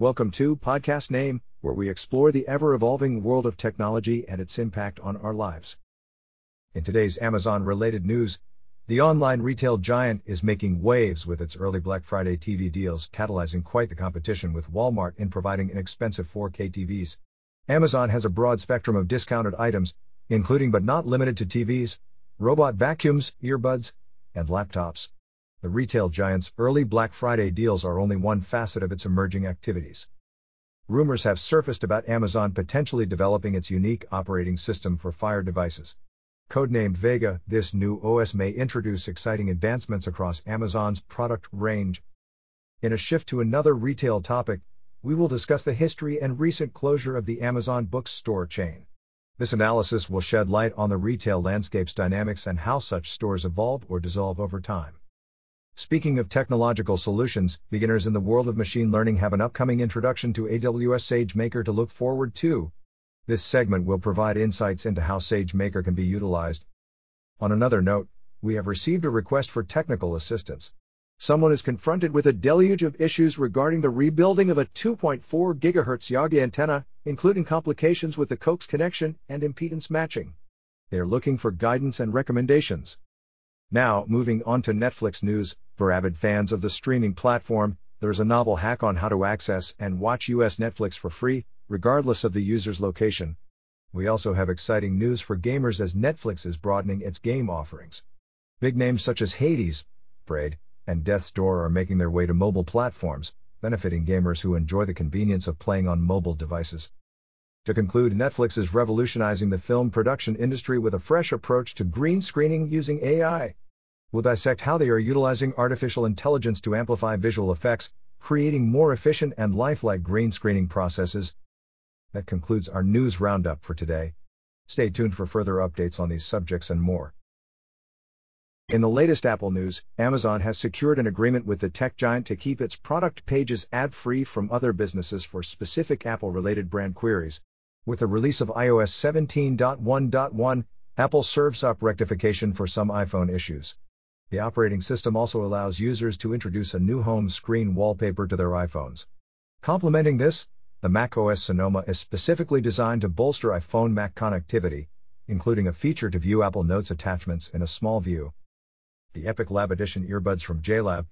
Welcome to Podcast Name, where we explore the ever evolving world of technology and its impact on our lives. In today's Amazon related news, the online retail giant is making waves with its early Black Friday TV deals, catalyzing quite the competition with Walmart in providing inexpensive 4K TVs. Amazon has a broad spectrum of discounted items, including but not limited to TVs, robot vacuums, earbuds, and laptops. The retail giant's early Black Friday deals are only one facet of its emerging activities. Rumors have surfaced about Amazon potentially developing its unique operating system for Fire devices. Codenamed Vega, this new OS may introduce exciting advancements across Amazon's product range. In a shift to another retail topic, we will discuss the history and recent closure of the Amazon bookstore chain. This analysis will shed light on the retail landscape's dynamics and how such stores evolve or dissolve over time. Speaking of technological solutions, beginners in the world of machine learning have an upcoming introduction to AWS SageMaker to look forward to. This segment will provide insights into how SageMaker can be utilized. On another note, we have received a request for technical assistance. Someone is confronted with a deluge of issues regarding the rebuilding of a 2.4 GHz Yagi antenna, including complications with the coax connection and impedance matching. They are looking for guidance and recommendations. Now, moving on to Netflix news, for avid fans of the streaming platform, there's a novel hack on how to access and watch US Netflix for free, regardless of the user's location. We also have exciting news for gamers as Netflix is broadening its game offerings. Big names such as Hades, Braid, and Death's Door are making their way to mobile platforms, benefiting gamers who enjoy the convenience of playing on mobile devices. To conclude, Netflix is revolutionizing the film production industry with a fresh approach to green screening using AI. We'll dissect how they are utilizing artificial intelligence to amplify visual effects, creating more efficient and lifelike green screening processes. That concludes our news roundup for today. Stay tuned for further updates on these subjects and more. In the latest Apple news, Amazon has secured an agreement with the tech giant to keep its product pages ad free from other businesses for specific Apple related brand queries. With the release of iOS 17.1.1, Apple serves up rectification for some iPhone issues. The operating system also allows users to introduce a new home screen wallpaper to their iPhones. Complementing this, the macOS Sonoma is specifically designed to bolster iPhone Mac connectivity, including a feature to view Apple Notes attachments in a small view. The Epic Lab Edition earbuds from JLab,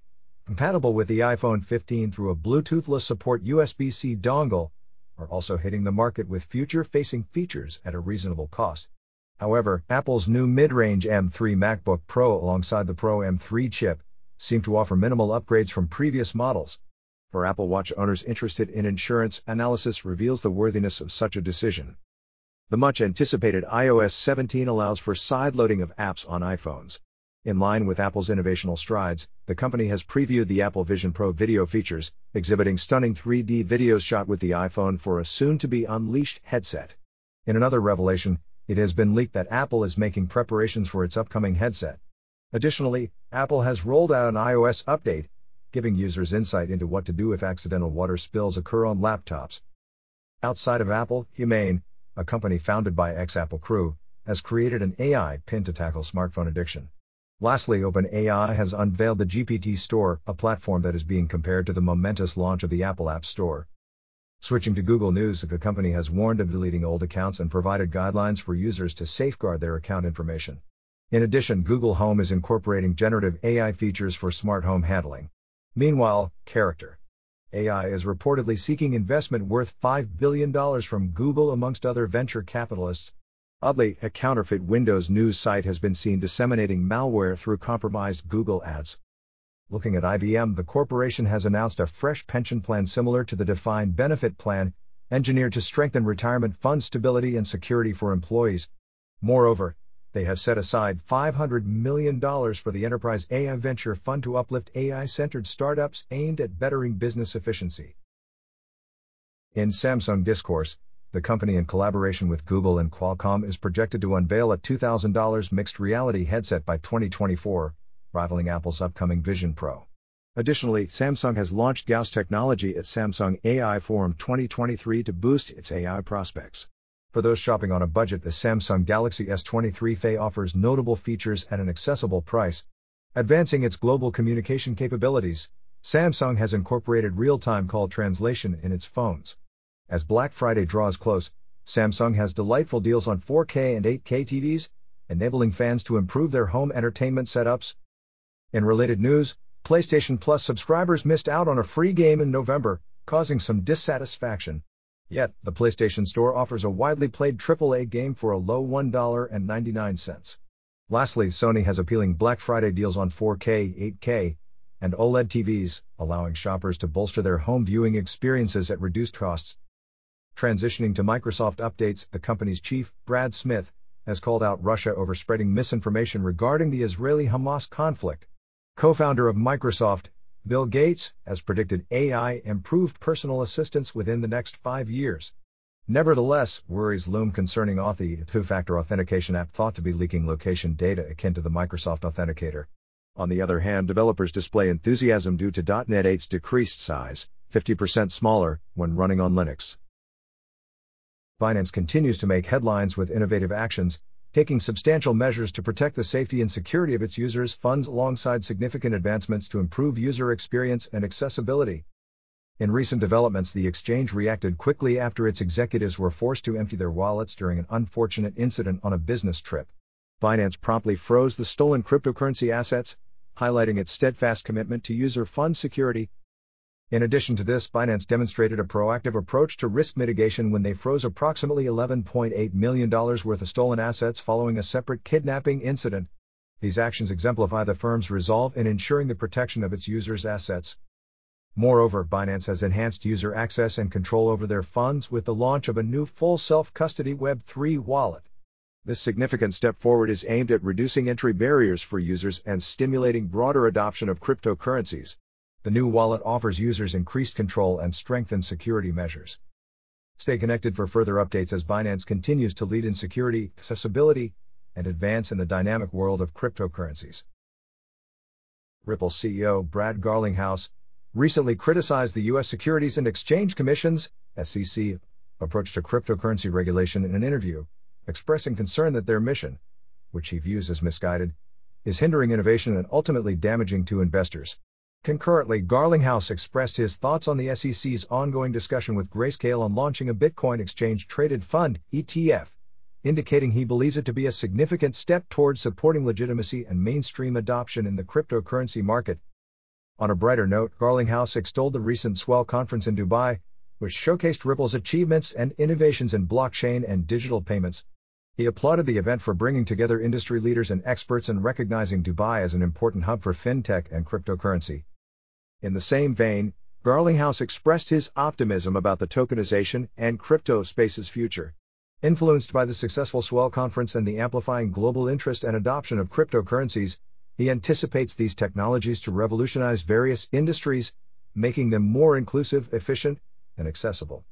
compatible with the iPhone 15 through a Bluetoothless support USB C dongle, are also hitting the market with future facing features at a reasonable cost. However, Apple's new mid range M3 MacBook Pro alongside the Pro M3 chip seem to offer minimal upgrades from previous models. For Apple Watch owners interested in insurance, analysis reveals the worthiness of such a decision. The much anticipated iOS 17 allows for side loading of apps on iPhones. In line with Apple's innovational strides, the company has previewed the Apple Vision Pro video features, exhibiting stunning 3D videos shot with the iPhone for a soon to be unleashed headset. In another revelation, it has been leaked that Apple is making preparations for its upcoming headset. Additionally, Apple has rolled out an iOS update, giving users insight into what to do if accidental water spills occur on laptops. Outside of Apple, Humane, a company founded by ex Apple crew, has created an AI pin to tackle smartphone addiction. Lastly, OpenAI has unveiled the GPT Store, a platform that is being compared to the momentous launch of the Apple App Store. Switching to Google News, the company has warned of deleting old accounts and provided guidelines for users to safeguard their account information. In addition, Google Home is incorporating generative AI features for smart home handling. Meanwhile, Character AI is reportedly seeking investment worth $5 billion from Google amongst other venture capitalists, Oddly, a counterfeit Windows news site has been seen disseminating malware through compromised Google Ads. Looking at IBM, the corporation has announced a fresh pension plan similar to the defined benefit plan, engineered to strengthen retirement fund stability and security for employees. Moreover, they have set aside $500 million for the Enterprise AI Venture Fund to uplift AI centered startups aimed at bettering business efficiency. In Samsung Discourse, the company in collaboration with Google and Qualcomm is projected to unveil a $2,000 mixed reality headset by 2024, rivaling Apple's upcoming Vision Pro. Additionally, Samsung has launched Gauss technology at Samsung AI Forum 2023 to boost its AI prospects. For those shopping on a budget, the Samsung Galaxy S23 FE offers notable features at an accessible price. Advancing its global communication capabilities, Samsung has incorporated real time call translation in its phones. As Black Friday draws close, Samsung has delightful deals on 4K and 8K TVs, enabling fans to improve their home entertainment setups. In related news, PlayStation Plus subscribers missed out on a free game in November, causing some dissatisfaction. Yet, the PlayStation Store offers a widely played AAA game for a low $1.99. Lastly, Sony has appealing Black Friday deals on 4K, 8K, and OLED TVs, allowing shoppers to bolster their home viewing experiences at reduced costs. Transitioning to Microsoft updates, the company's chief, Brad Smith, has called out Russia over spreading misinformation regarding the Israeli Hamas conflict. Co founder of Microsoft, Bill Gates, has predicted AI improved personal assistance within the next five years. Nevertheless, worries loom concerning Authy, a two factor authentication app thought to be leaking location data akin to the Microsoft Authenticator. On the other hand, developers display enthusiasm due to .NET 8's decreased size, 50% smaller, when running on Linux. Binance continues to make headlines with innovative actions, taking substantial measures to protect the safety and security of its users' funds alongside significant advancements to improve user experience and accessibility. In recent developments, the exchange reacted quickly after its executives were forced to empty their wallets during an unfortunate incident on a business trip. Binance promptly froze the stolen cryptocurrency assets, highlighting its steadfast commitment to user fund security. In addition to this, Binance demonstrated a proactive approach to risk mitigation when they froze approximately $11.8 million worth of stolen assets following a separate kidnapping incident. These actions exemplify the firm's resolve in ensuring the protection of its users' assets. Moreover, Binance has enhanced user access and control over their funds with the launch of a new full self custody Web3 wallet. This significant step forward is aimed at reducing entry barriers for users and stimulating broader adoption of cryptocurrencies. The new wallet offers users increased control and strengthened security measures. Stay connected for further updates as Binance continues to lead in security, accessibility, and advance in the dynamic world of cryptocurrencies. Ripple CEO Brad Garlinghouse recently criticized the U.S. Securities and Exchange Commission's SEC approach to cryptocurrency regulation in an interview expressing concern that their mission, which he views as misguided, is hindering innovation and ultimately damaging to investors. Concurrently, Garlinghouse expressed his thoughts on the SEC's ongoing discussion with Grayscale on launching a Bitcoin exchange traded fund, ETF, indicating he believes it to be a significant step towards supporting legitimacy and mainstream adoption in the cryptocurrency market. On a brighter note, Garlinghouse extolled the recent Swell conference in Dubai, which showcased Ripple's achievements and innovations in blockchain and digital payments, he applauded the event for bringing together industry leaders and experts and recognizing Dubai as an important hub for fintech and cryptocurrency. In the same vein, Garlinghouse expressed his optimism about the tokenization and crypto space's future. Influenced by the successful Swell conference and the amplifying global interest and adoption of cryptocurrencies, he anticipates these technologies to revolutionize various industries, making them more inclusive, efficient, and accessible.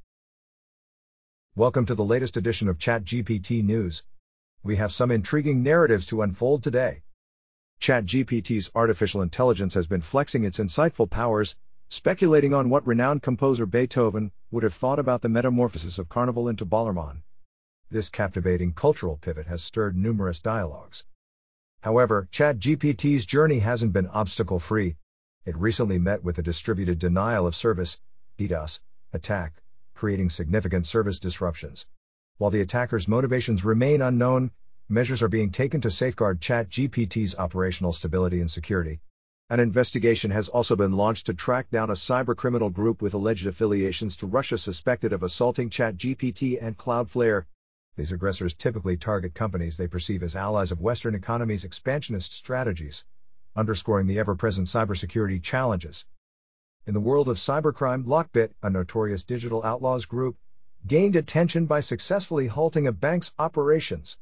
Welcome to the latest edition of ChatGPT News. We have some intriguing narratives to unfold today. ChatGPT's artificial intelligence has been flexing its insightful powers, speculating on what renowned composer Beethoven would have thought about the metamorphosis of Carnival into Ballermann. This captivating cultural pivot has stirred numerous dialogues. However, ChatGPT's journey hasn't been obstacle free. It recently met with a distributed denial of service DDoS attack creating significant service disruptions. While the attacker's motivations remain unknown, measures are being taken to safeguard ChatGPT's operational stability and security. An investigation has also been launched to track down a cybercriminal group with alleged affiliations to Russia suspected of assaulting ChatGPT and Cloudflare. These aggressors typically target companies they perceive as allies of Western economies' expansionist strategies, underscoring the ever present cybersecurity challenges. In the world of cybercrime, Lockbit, a notorious digital outlaws group, gained attention by successfully halting a bank's operations.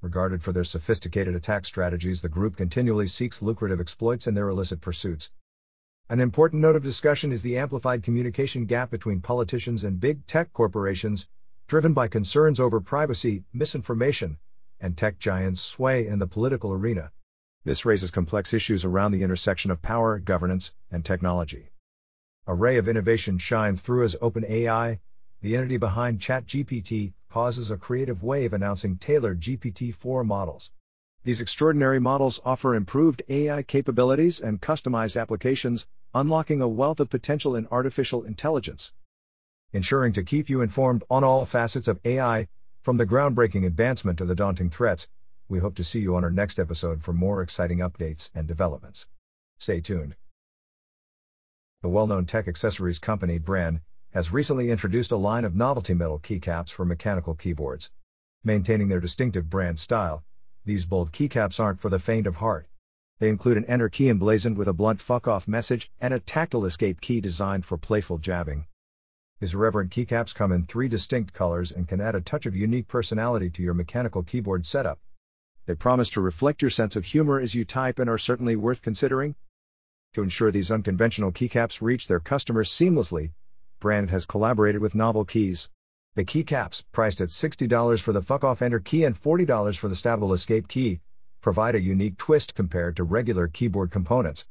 Regarded for their sophisticated attack strategies, the group continually seeks lucrative exploits in their illicit pursuits. An important note of discussion is the amplified communication gap between politicians and big tech corporations, driven by concerns over privacy, misinformation, and tech giants' sway in the political arena. This raises complex issues around the intersection of power, governance, and technology. A ray of innovation shines through as OpenAI, the entity behind ChatGPT, causes a creative wave announcing tailored GPT-4 models. These extraordinary models offer improved AI capabilities and customized applications, unlocking a wealth of potential in artificial intelligence. Ensuring to keep you informed on all facets of AI, from the groundbreaking advancement to the daunting threats, we hope to see you on our next episode for more exciting updates and developments. Stay tuned. The well known tech accessories company Brand has recently introduced a line of novelty metal keycaps for mechanical keyboards. Maintaining their distinctive brand style, these bold keycaps aren't for the faint of heart. They include an enter key emblazoned with a blunt fuck off message and a tactile escape key designed for playful jabbing. These irreverent keycaps come in three distinct colors and can add a touch of unique personality to your mechanical keyboard setup. They promise to reflect your sense of humor as you type and are certainly worth considering. To ensure these unconventional keycaps reach their customers seamlessly, Brand has collaborated with Novel Keys. The keycaps, priced at $60 for the fuck off enter key and $40 for the stabbable escape key, provide a unique twist compared to regular keyboard components.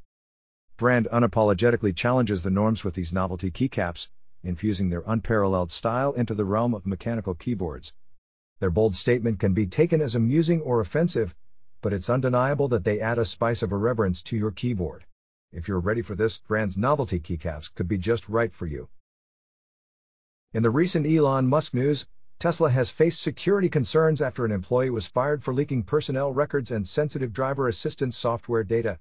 Brand unapologetically challenges the norms with these novelty keycaps, infusing their unparalleled style into the realm of mechanical keyboards. Their bold statement can be taken as amusing or offensive, but it's undeniable that they add a spice of irreverence to your keyboard. If you're ready for this, Brand's novelty keycaps could be just right for you. In the recent Elon Musk news, Tesla has faced security concerns after an employee was fired for leaking personnel records and sensitive driver assistance software data.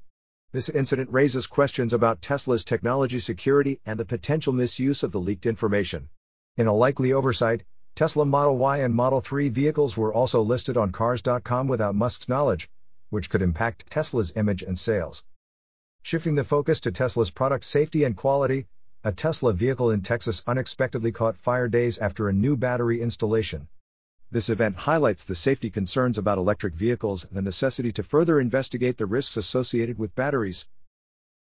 This incident raises questions about Tesla's technology security and the potential misuse of the leaked information. In a likely oversight, Tesla Model Y and Model 3 vehicles were also listed on Cars.com without Musk's knowledge, which could impact Tesla's image and sales. Shifting the focus to Tesla's product safety and quality, a Tesla vehicle in Texas unexpectedly caught fire days after a new battery installation. This event highlights the safety concerns about electric vehicles and the necessity to further investigate the risks associated with batteries.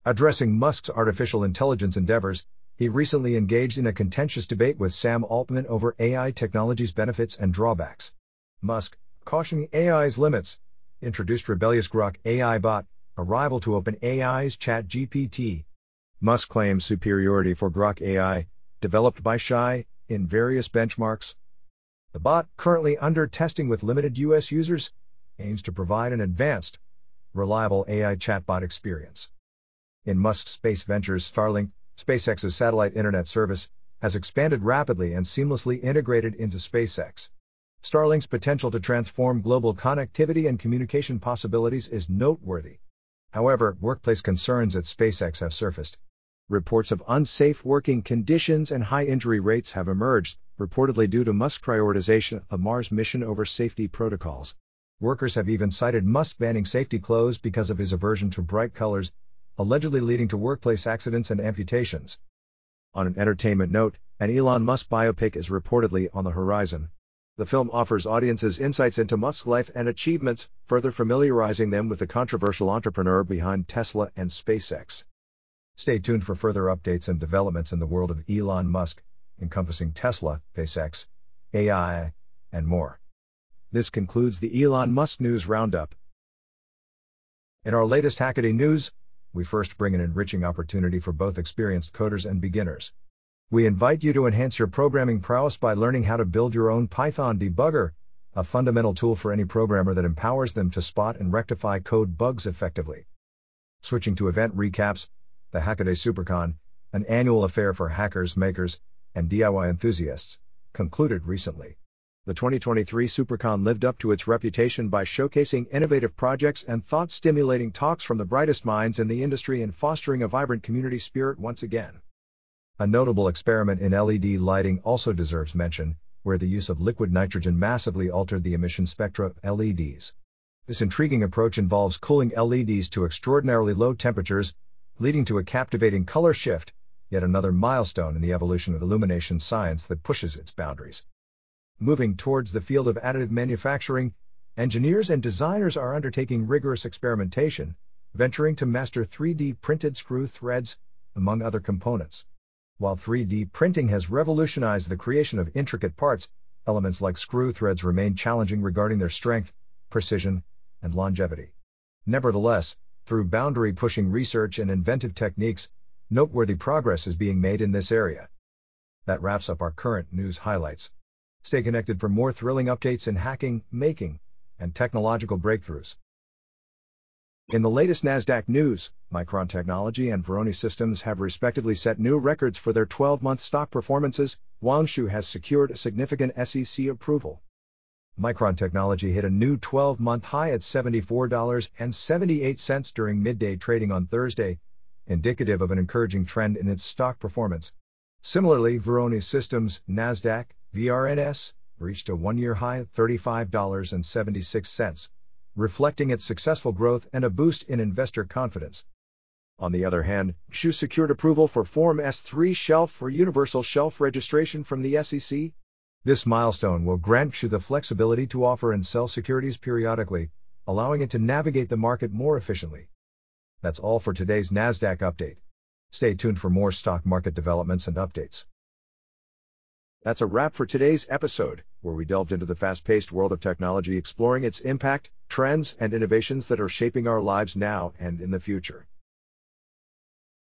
Addressing Musk's artificial intelligence endeavors, he recently engaged in a contentious debate with Sam Altman over AI technology's benefits and drawbacks. Musk, cautioning AI's limits, introduced rebellious Grok AI bot, a rival to OpenAI's ChatGPT, Musk claims superiority for Grok AI, developed by Shay, in various benchmarks. The bot, currently under testing with limited US users, aims to provide an advanced, reliable AI chatbot experience. In Musk's space ventures, Starlink, SpaceX's satellite internet service, has expanded rapidly and seamlessly integrated into SpaceX. Starlink's potential to transform global connectivity and communication possibilities is noteworthy. However, workplace concerns at SpaceX have surfaced. Reports of unsafe working conditions and high injury rates have emerged, reportedly due to Musk's prioritization of Mars mission over safety protocols. Workers have even cited Musk banning safety clothes because of his aversion to bright colors, allegedly leading to workplace accidents and amputations. On an entertainment note, an Elon Musk biopic is reportedly on the horizon. The film offers audiences insights into Musk's life and achievements, further familiarizing them with the controversial entrepreneur behind Tesla and SpaceX. Stay tuned for further updates and developments in the world of Elon Musk, encompassing Tesla, SpaceX, AI, and more. This concludes the Elon Musk News Roundup. In our latest Hackaday news, we first bring an enriching opportunity for both experienced coders and beginners. We invite you to enhance your programming prowess by learning how to build your own Python debugger, a fundamental tool for any programmer that empowers them to spot and rectify code bugs effectively. Switching to event recaps, the Hackaday SuperCon, an annual affair for hackers, makers, and DIY enthusiasts, concluded recently. The 2023 SuperCon lived up to its reputation by showcasing innovative projects and thought stimulating talks from the brightest minds in the industry and fostering a vibrant community spirit once again. A notable experiment in LED lighting also deserves mention, where the use of liquid nitrogen massively altered the emission spectra of LEDs. This intriguing approach involves cooling LEDs to extraordinarily low temperatures, leading to a captivating color shift, yet another milestone in the evolution of illumination science that pushes its boundaries. Moving towards the field of additive manufacturing, engineers and designers are undertaking rigorous experimentation, venturing to master 3D printed screw threads, among other components. While 3D printing has revolutionized the creation of intricate parts, elements like screw threads remain challenging regarding their strength, precision, and longevity. Nevertheless, through boundary pushing research and inventive techniques, noteworthy progress is being made in this area. That wraps up our current news highlights. Stay connected for more thrilling updates in hacking, making, and technological breakthroughs. In the latest NASDAQ news, Micron Technology and Varonis Systems have respectively set new records for their 12 month stock performances. Wanshu has secured a significant SEC approval. Micron Technology hit a new 12 month high at $74.78 during midday trading on Thursday, indicative of an encouraging trend in its stock performance. Similarly, Varonis Systems, NASDAQ, VRNS, reached a one year high at $35.76 reflecting its successful growth and a boost in investor confidence. On the other hand, Shu secured approval for Form S3 shelf for universal shelf registration from the SEC. This milestone will grant Shu the flexibility to offer and sell securities periodically, allowing it to navigate the market more efficiently. That's all for today's NASDAQ update. Stay tuned for more stock market developments and updates. That's a wrap for today's episode, where we delved into the fast paced world of technology, exploring its impact, trends, and innovations that are shaping our lives now and in the future.